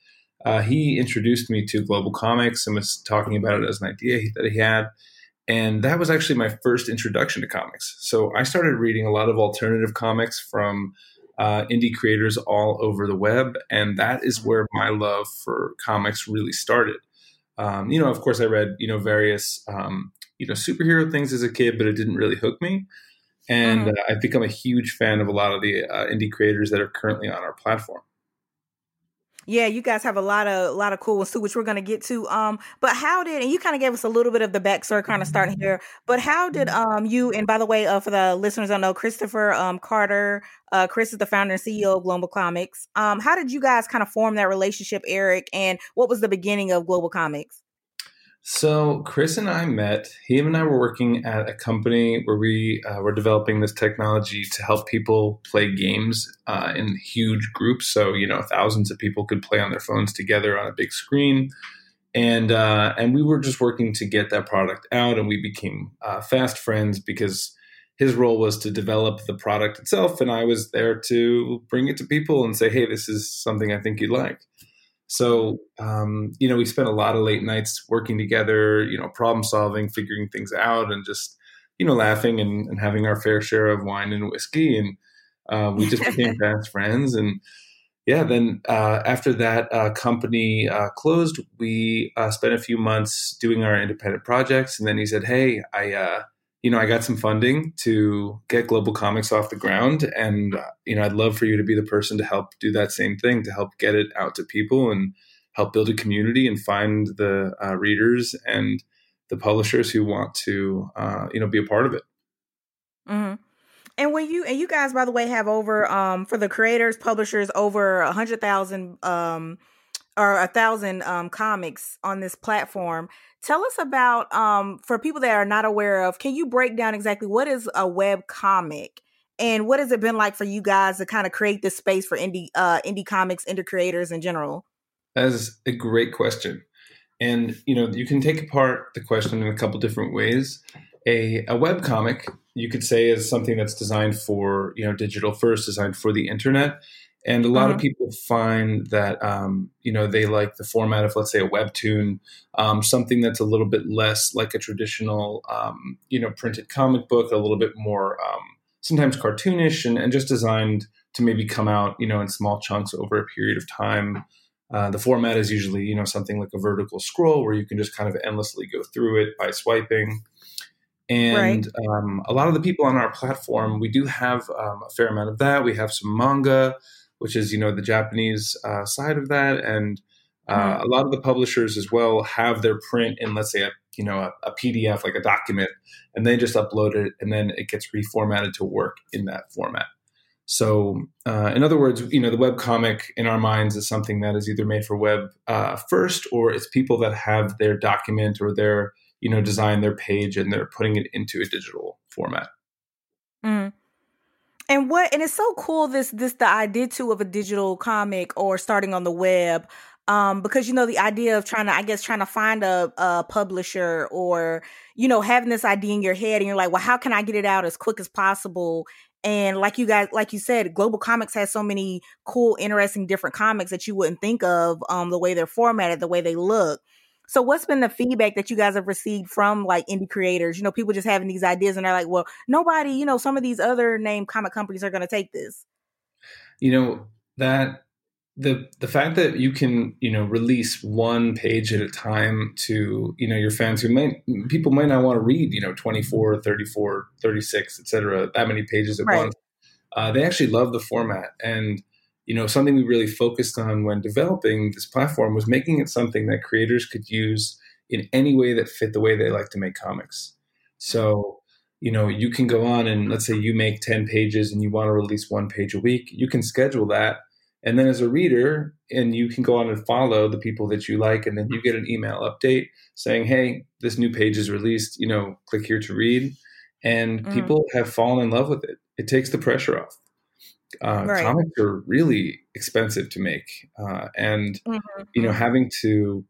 uh, he introduced me to Global Comix and was talking about it as an idea that he had. And that was actually my first introduction to comics. So I started reading a lot of alternative comics from uh, indie creators all over the web. And that is where my love for comics really started. Um, you know, of course, I read, you know, various, um, you know, superhero things as a kid, but it didn't really hook me. And Mhm. uh, I've become a huge fan of a lot of the uh, indie creators that are currently on our platform. Yeah, you guys have a lot of a lot of cool ones too, which we're gonna get to. Um, but how did and you kind of gave us a little bit of the backstory, kind of starting here. But how did um you and by the way, uh, for the listeners don't know, Christopher um Carter, uh, Chris is the founder and CEO of Global Comix. Um, how did you guys kind of form that relationship, Eric? And what was the beginning of Global Comix? So Chris and I met. He and I were working at a company where we uh, were developing this technology to help people play games uh, in huge groups. So you know, thousands of people could play on their phones together on a big screen, and uh, and we were just working to get that product out. And we became uh, fast friends because his role was to develop the product itself, and I was there to bring it to people and say, "Hey, this is something I think you'd like." So, um, you know, we spent a lot of late nights working together, you know, problem solving, figuring things out, and just, you know, laughing and, and having our fair share of wine and whiskey. And uh, we just became fast friends. And yeah, then uh, after that uh, company uh, closed, we uh, spent a few months doing our independent projects. And then he said, Hey, I, uh, you know, I got some funding to get Global Comix off the ground, and you know, I'd love for you to be the person to help do that same thing, to help get it out to people and help build a community and find the uh, readers and the publishers who want to, uh, you know, be a part of it. hmm And when you and you guys, by the way, have over um for the creators, publishers, over a hundred thousand um or a thousand um comics on this platform. Tell us about um for people that are not aware of. Can you break down exactly what is a web comic and what has it been like for you guys to kind of create this space for indie uh indie comics, indie creators in general? That is a great question. And you know, you can take apart the question in a couple different ways. A, a web comic, you could say, is something that's designed for you know digital first, designed for the internet. And a lot Mhm. of people find that um, you know they like the format of, let's say, a webtoon, um, something that's a little bit less like a traditional um, you know printed comic book, a little bit more um, sometimes cartoonish, and, and just designed to maybe come out you know in small chunks over a period of time. Uh, the format is usually, you know, something like a vertical scroll where you can just kind of endlessly go through it by swiping. And um, a lot of the people on our platform, we do have um, a fair amount of that. We have some manga, which is, you know, the Japanese uh, side of that, and uh, a lot of the publishers as well have their print in, let's say, a you know, a, a PDF like a document, and they just upload it, and then it gets reformatted to work in that format. So, uh, in other words, you know, the web comic in our minds is something that is either made for web uh, first, or it's people that have their document or their, you know, design their page and they're putting it into a digital format. Mm. And what and it's so cool this this the idea too of a digital comic or starting on the web um because you know the idea of trying to i guess trying to find a, a publisher or you know having this idea in your head and you're like well how can i get it out as quick as possible? And like you guys like you said global comix has so many cool interesting different comics that you wouldn't think of um the way they're formatted the way they look so what's been the feedback that you guys have received from like indie creators? You know, people just having these ideas and they're like, well, nobody, you know, some of these other name comic companies are going to take this. You know, that the the fact that you can you know release one page at a time to you know your fans who might people might not want to read you know 24 34 36 etc that many pages at right. once uh, they actually love the format and you know something we really focused on when developing this platform was making it something that creators could use in any way that fit the way they like to make comics so you know you can go on and let's say you make 10 pages and you want to release one page a week you can schedule that and then as a reader, and you can go on and follow the people that you like, and then you get an email update saying, "Hey, this new page is released. You know, click here to read." And mm. people have fallen in love with it. It takes the pressure off. Uh, right. Comics are really expensive to make, uh, and mm-hmm. you know, mm-hmm. having to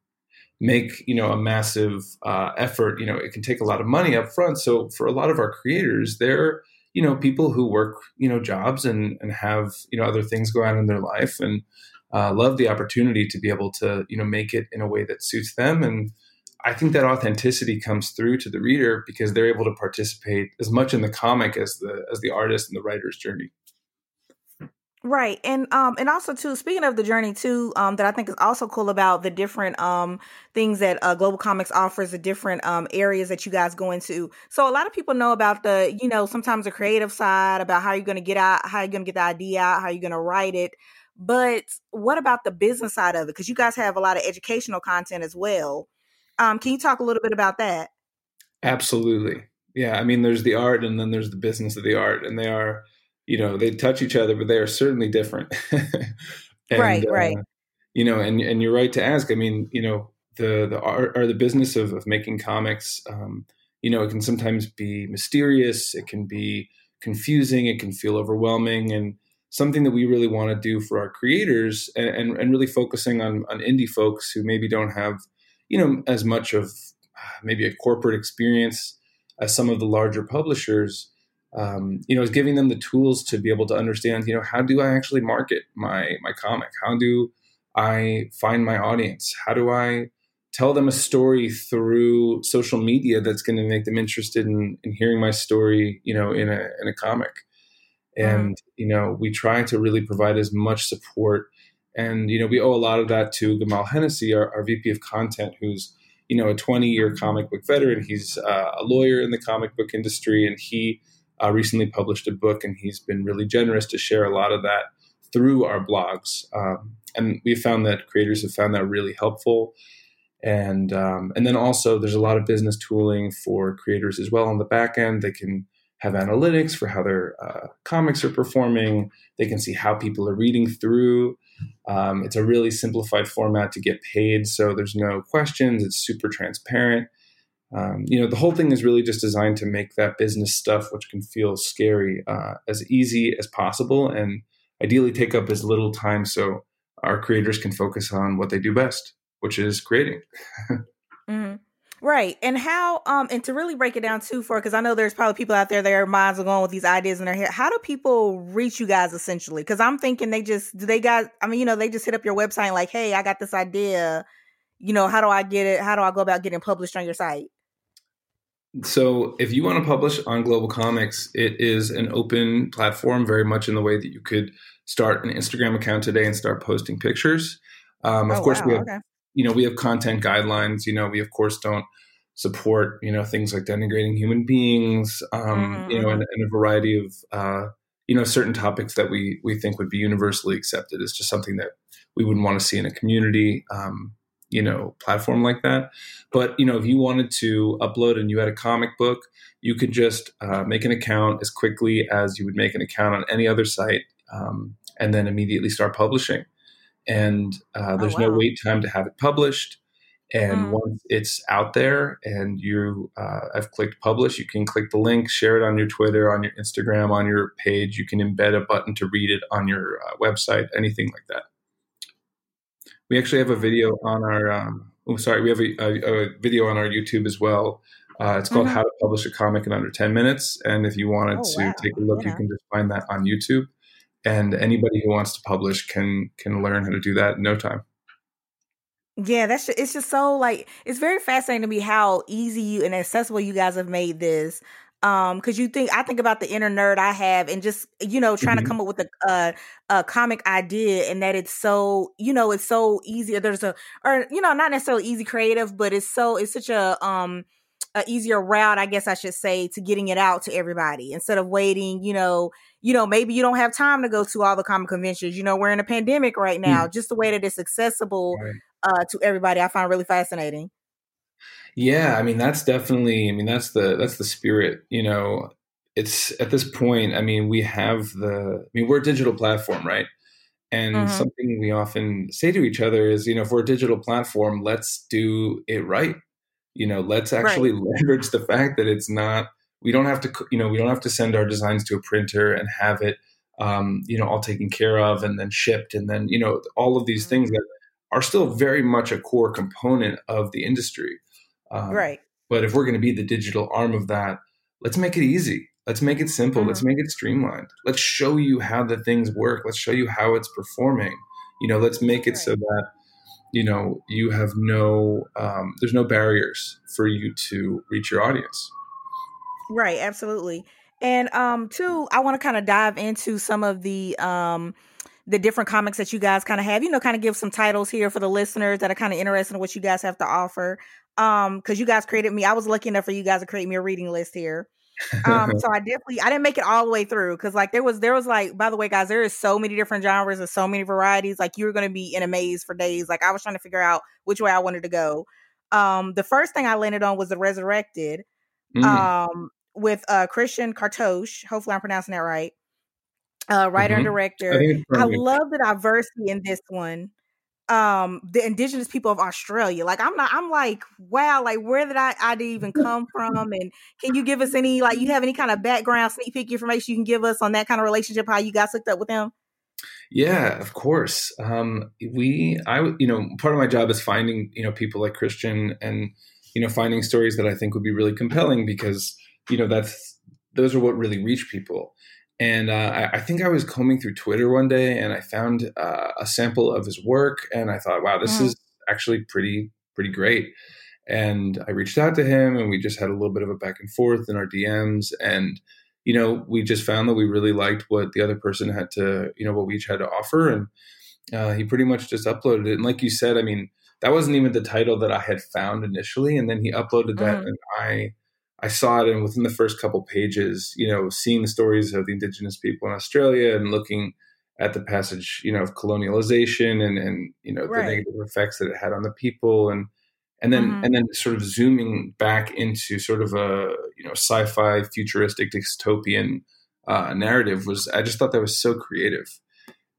make you know a massive uh, effort, you know, it can take a lot of money up front. So for a lot of our creators, they're you know people who work you know jobs and and have you know other things go on in their life and uh, love the opportunity to be able to you know make it in a way that suits them and I think that authenticity comes through to the reader because they're able to participate as much in the comic as the as the artist and the writer's journey. Right. And um and also too speaking of the journey too um that I think is also cool about the different um things that uh, Global Comix offers the different um areas that you guys go into. So a lot of people know about the you know sometimes the creative side about how you're going to get out how you're going to get the idea out how you're going to write it. But what about the business side of it cuz you guys have a lot of educational content as well. Um can you talk a little bit about that? Absolutely. Yeah, I mean there's the art and then there's the business of the art and they are you know they touch each other but they are certainly different. And, right right. uh, you know and and you're right to ask. I mean you know the the art or the business of, of making comics um, you know it can sometimes be mysterious it can be confusing it can feel overwhelming and something that we really want to do for our creators and, and, and really focusing on on indie folks who maybe don't have you know as much of maybe a corporate experience as some of the larger publishers um, you know, is giving them the tools to be able to understand, you know, how do I actually market my my comic? How do I find my audience? How do I tell them a story through social media that's going to make them interested in, in hearing my story, you know, in a in a comic? And mm. you know, we try to really provide as much support. And you know, we owe a lot of that to Gamal Hennessy, our, our VP of content, who's you know a 20 year comic book veteran. He's uh, a lawyer in the comic book industry, and he uh, recently published a book, and he's been really generous to share a lot of that through our blogs. Um, and we found that creators have found that really helpful. And um, and then also there's a lot of business tooling for creators as well on the back end. They can have analytics for how their uh, comics are performing. They can see how people are reading through. Um, it's a really simplified format to get paid, so there's no questions. It's super transparent um, you know the whole thing is really just designed to make that business stuff which can feel scary uh, as easy as possible and ideally take up as little time so our creators can focus on what they do best which is creating. Mm-hmm. right and how um and to really break it down too for because i know there's probably people out there their minds are going with these ideas in their head how do people reach you guys essentially? Because i'm thinking they just do they got i mean you know they just hit up your website like hey i got this idea. You know how do i get it? How do i go about getting published on your site so if you want to publish on Global Comix, it is an open platform, very much in the way that you could start an Instagram account today and start posting pictures. Um, of oh, course, wow. we have, okay. you know, we have content guidelines. You know, we of course don't support, you know, things like denigrating human beings. Um, mm-hmm. You know, and, and, a variety of, uh, you know, certain topics that we we think would be universally accepted. It's just something that we wouldn't want to see in a community. Um, you know platform like that but you know if you wanted to upload and you had a comic book you could just uh, make an account as quickly as you would make an account on any other site um, and then immediately start publishing and uh, oh, there's oh, wow. no wait time to have it published And Mm. once it's out there and you uh, have clicked publish, you can click the link, share it on your Twitter, on your Instagram, on your page. You can embed a button to read it on your uh, website, anything like that. We actually have a video on our. Um, oh, sorry, we have a, a, a video on our YouTube as well. Uh, it's called Mhm. "How to Publish a Comic in Under 10 Minutes," and if you wanted Oh, to wow. take a look, you can just find that on YouTube. And anybody who wants to publish can can learn how to do that in no time. Yeah, that's ju- it's just so like it's very fascinating to me how easy you and accessible you guys have made this. Um, because you think I think about the inner nerd I have, and just you know trying Mhm. to come up with a, a a comic idea, and that it's so you know it's so easy. There's a or you know not necessarily easy creative, but it's so it's such a um a easier route, I guess I should say, to getting it out to everybody instead of waiting. You know, you know maybe you don't have time to go to all the comic conventions. You know, we're in a pandemic right now. Just the way that it's accessible Right. uh, to everybody, I find really fascinating. Yeah, I mean that's definitely. I mean that's the that's the spirit. You know, it's at this point. I mean, we have the. I mean, we're a digital platform, right? And Mhm. something we often say to each other is, you know, if we're a digital platform, let's do it right. You know, let's actually leverage the fact that it's not. We don't have to, you know, we don't have to send our designs to a printer and have it, um, you know, all taken care of and then shipped and then, you know, all of these things that are still very much a core component of the industry. Um, right. but if we're going to be the digital arm of that, let's make it easy. Let's make it simple. Mhm. Let's make it streamlined. Let's show you how the things work. Let's show you how it's performing. You know, let's make it so that you know you have no um, there's no barriers for you to reach your audience. Right, absolutely. And um two, I want to kind of dive into some of the um the different comics that you guys kind of have, you know, kind of give some titles here for the listeners that are kind of interested in what you guys have to offer. Um, because you guys created me, I was lucky enough for you guys to create me a reading list here. Um, so I definitely I didn't make it all the way through because like there was there was like by the way, guys, there is so many different genres and so many varieties. Like you were gonna be in a maze for days. Like I was trying to figure out which way I wanted to go. Um, the first thing I landed on was the Resurrected Mm, um with uh Christian Kartosh. Hopefully I'm pronouncing that right. Uh writer and Mhm. I director. it's I love the diversity in this one. Um the indigenous people of Australia. Like I'm not I'm like, wow, like where did I idea even come from? And can you give us any like you have any kind of background sneak peek information you can give us on that kind of relationship, how you guys hooked up with them? Yeah, of course. Um, we, I you know, part of my job is finding, you know, people like Christian and, you know, finding stories that I think would be really compelling because, you know, that's those are what really reach people. And uh, I, I think I was combing through Twitter one day and I found uh, a sample of his work and I thought, wow, this Mhm. is actually pretty, pretty great. And I reached out to him and we just had a little bit of a back and forth in our DMs and you know, we just found that we really liked what the other person had to, you know, what we each had to offer. And uh, he pretty much just uploaded it. And like you said, I mean, that wasn't even the title that I had found initially. And then he uploaded that Mhm. and I, I saw it. And within the first couple pages, you know, seeing the stories of the indigenous people in Australia and looking at the passage, you know, of colonialization and, and, you know, Right. the negative effects that it had on the people and, and then Mhm. and then sort of zooming back into sort of a you know sci-fi futuristic dystopian uh, narrative was I just thought that was so creative,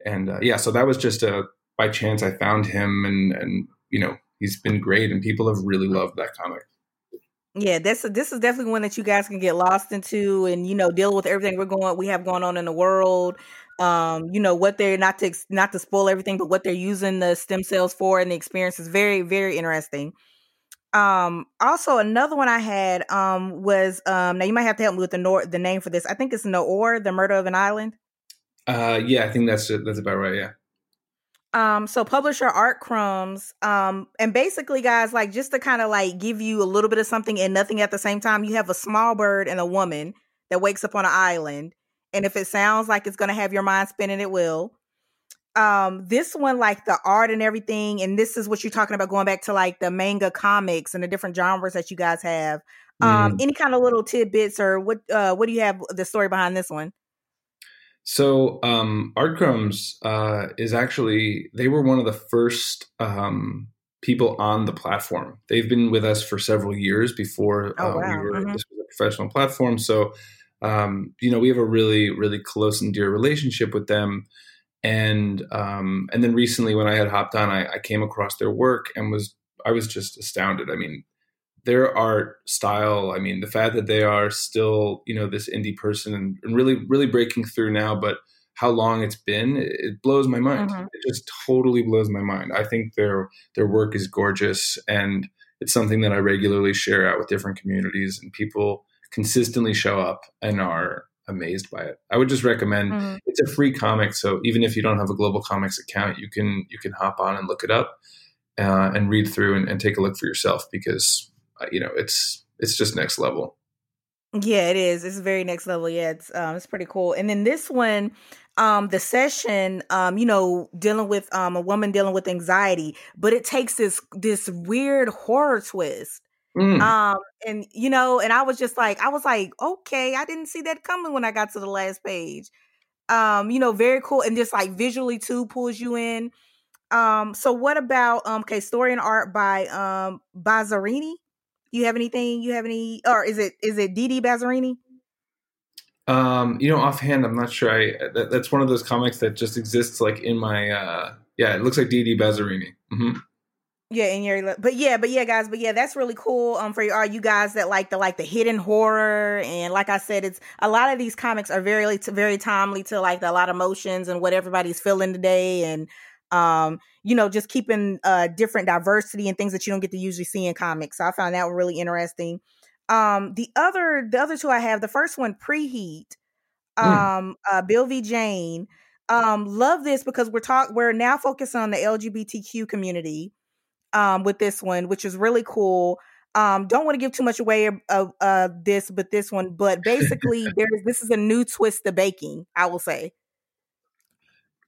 and uh, yeah, so that was just a by chance I found him and and you know he's been great and people have really loved that comic. Yeah, this this is definitely one that you guys can get lost into, and you know, deal with everything we're going we have going on in the world. Um, you know what they're not to not to spoil everything, but what they're using the stem cells for, and the experience is very very interesting. Um, also another one I had um was um now you might have to help me with the nor- the name for this. I think it's Noor, the murder of an island. Uh, yeah, I think that's that's about right. Yeah. Um, so publisher Art Crumbs, um, and basically, guys, like just to kind of like give you a little bit of something and nothing at the same time, you have a small bird and a woman that wakes up on an island, and if it sounds like it's gonna have your mind spinning, it will. Um, this one, like the art and everything, and this is what you're talking about going back to like the manga comics and the different genres that you guys have. Um, Mm. any kind of little tidbits or what uh what do you have the story behind this one? So um, Art Crumbs uh, is actually they were one of the first um, people on the platform. They've been with us for several years before Oh, uh, we were Mhm. this was a professional platform. So um, you know we have a really really close and dear relationship with them. And um, and then recently when I had hopped on, I, I came across their work and was I was just astounded. I mean, their art style. I mean, the fact that they are still you know this indie person and, and really really breaking through now, but how long it's been, it blows my mind. Mm-hmm. It just totally blows my mind. I think their their work is gorgeous, and it's something that I regularly share out with different communities, and people consistently show up and are amazed by it. I would just recommend mm-hmm. it's a free comic, so even if you don't have a Global Comix account, you can you can hop on and look it up uh, and read through and, and, take a look for yourself because you know it's it's just next level. Yeah, it is. It's very next level. Yeah, it's um, it's pretty cool. And then this one, um, the session, um, you know, dealing with um a woman dealing with anxiety, but it takes this this weird horror twist. Mm. Um, and you know, and I was just like, I was like, okay, I didn't see that coming when I got to the last page. Um, you know, very cool, and just like visually too pulls you in. Um, so what about um, okay, story and art by um Bazzarini? You have anything? You have any? Or is it is it Didi Bazzarini? Um, you know, offhand, I'm not sure. I that, that's one of those comics that just exists like in my. uh Yeah, it looks like Didi Bazzarini. Mm-hmm. Yeah, in your but yeah, but yeah, guys, but yeah, that's really cool. Um, for you, all you guys that like the like the hidden horror and like I said, it's a lot of these comics are very very timely to like the, a lot of emotions and what everybody's feeling today and um, you know, just keeping uh different diversity and things that you don't get to usually see in comics. So I found that one really interesting. Um, the other the other two I have, the first one, preheat, mm. um, mm. uh, Bill v. Jane. Um, love this because we're talk we're now focused on the LGBTQ community um with this one, which is really cool. Um, don't want to give too much away of uh, this, but this one, but basically, there's this is a new twist to baking. I will say.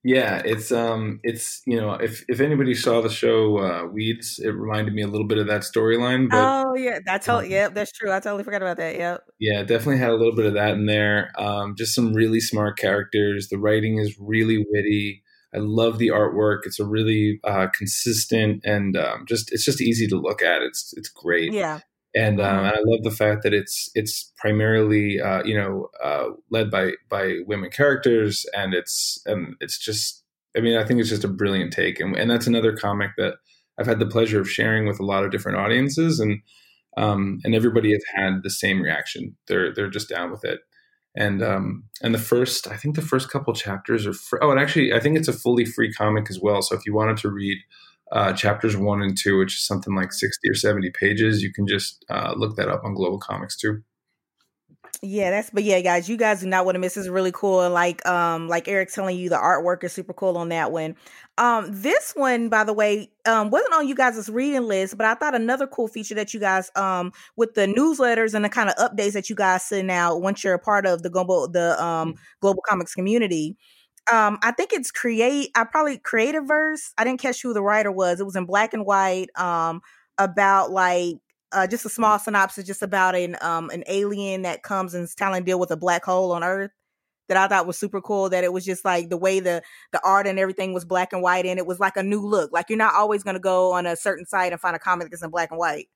Yeah, it's um, it's you know, if if anybody saw the show uh, Weeds, it reminded me a little bit of that storyline. oh yeah, that's totally um, yep, that's true. I totally forgot about that. Yep. Yeah, definitely had a little bit of that in there. Um, just some really smart characters. The writing is really witty. I love the artwork. It's a really uh, consistent and um, just it's just easy to look at. It's it's great. Yeah and, um, mm-hmm. I love the fact that it's it's primarily uh, you know uh, led by by women characters, and it's it's just I mean I think it's just a brilliant take, and and that's another comic that I've had the pleasure of sharing with a lot of different audiences, and um, and everybody has had the same reaction. They're they're just down with it, and um, and the first I think the first couple chapters are free. oh, and actually I think it's a fully free comic as well. So if you wanted to read uh, chapters one and two, which is something like 60 or 70 pages. You can just uh, look that up on Global Comix too. Yeah, that's but yeah, guys, you guys do not want to miss. This is really cool, like um, like Eric telling you, the artwork is super cool on that one. Um, this one, by the way, um, wasn't on you guys' reading list, but I thought another cool feature that you guys um with the newsletters and the kind of updates that you guys send out once you're a part of the global the um global comix community um i think it's create i probably creative verse i didn't catch who the writer was it was in black and white um about like uh, just a small synopsis just about an um an alien that comes and is telling deal with a black hole on earth that I thought was super cool that it was just like the way the the art and everything was black and white and it was like a new look. Like you're not always going to go on a certain site and find a comic that's in black and white.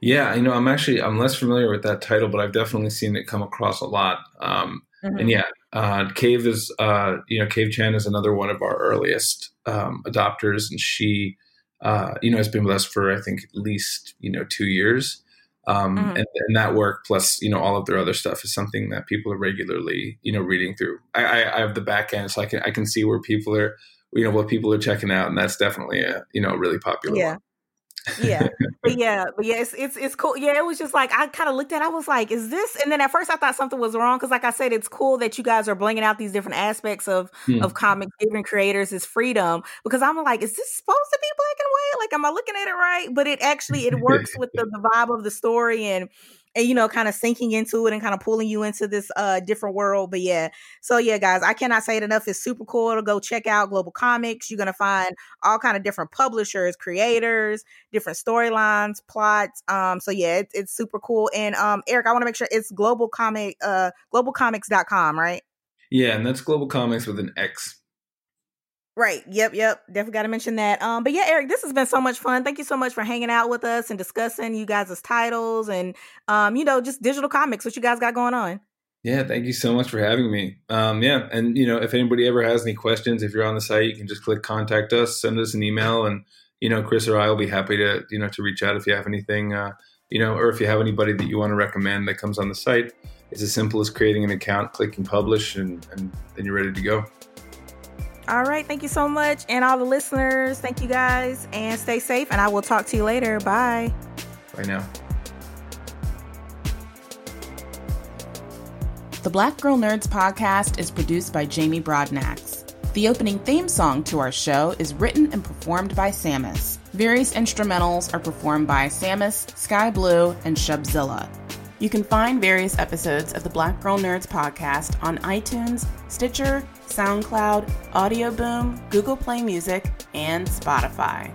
Yeah, you know, I'm actually I'm less familiar with that title, but I've definitely seen it come across a lot. Um, mm-hmm. And yeah, uh, Cave is, uh, you know, Cave Chan is another one of our earliest um, adopters, and she, uh, you know, has been with us for I think at least you know two years. Um, mm-hmm. and, and, that work plus you know all of their other stuff is something that people are regularly you know reading through. I, I, I have the back end, so I can I can see where people are, you know, what people are checking out, and that's definitely a you know really popular. Yeah. One yeah, but yeah, but yeah, it's, it's it's cool. Yeah, it was just like I kind of looked at. it, I was like, "Is this?" And then at first I thought something was wrong because, like I said, it's cool that you guys are bringing out these different aspects of hmm. of comics, giving creators is freedom. Because I'm like, "Is this supposed to be black and white? Like, am I looking at it right?" But it actually it works with the, the vibe of the story and and you know kind of sinking into it and kind of pulling you into this uh different world but yeah. So yeah guys i cannot say it enough it's super cool to go check out global comix. You're gonna find all kind of different publishers creators different storylines plots um so yeah it, it's super cool and um eric i want to make sure it's global comic uh globalcomix.com right? Yeah and that's global comix with an x Right. Yep. Yep. Definitely got to mention that. Um, but yeah, Eric, this has been so much fun. Thank you so much for hanging out with us and discussing you guys' titles and um, you know, just digital comics, what you guys got going on. Yeah, thank you so much for having me. Um, yeah, and you know, if anybody ever has any questions, if you're on the site, you can just click contact us, send us an email, and you know, Chris or I will be happy to, you know, to reach out if you have anything, uh, you know, or if you have anybody that you want to recommend that comes on the site. It's as simple as creating an account, clicking publish, and, and then you're ready to go. All right. Thank you so much. And all the listeners, thank you guys and stay safe. And I will talk to you later. Bye. Bye now. The Black Girl Nerds podcast is produced by Jamie Broadnax. The opening theme song to our show is written and performed by Sammus. Various instrumentals are performed by Sammus, Sky Blue, and Shubzilla. You can find various episodes of the Black Girl Nerds podcast on iTunes, Stitcher, SoundCloud, Audio Boom, Google Play Music, and Spotify.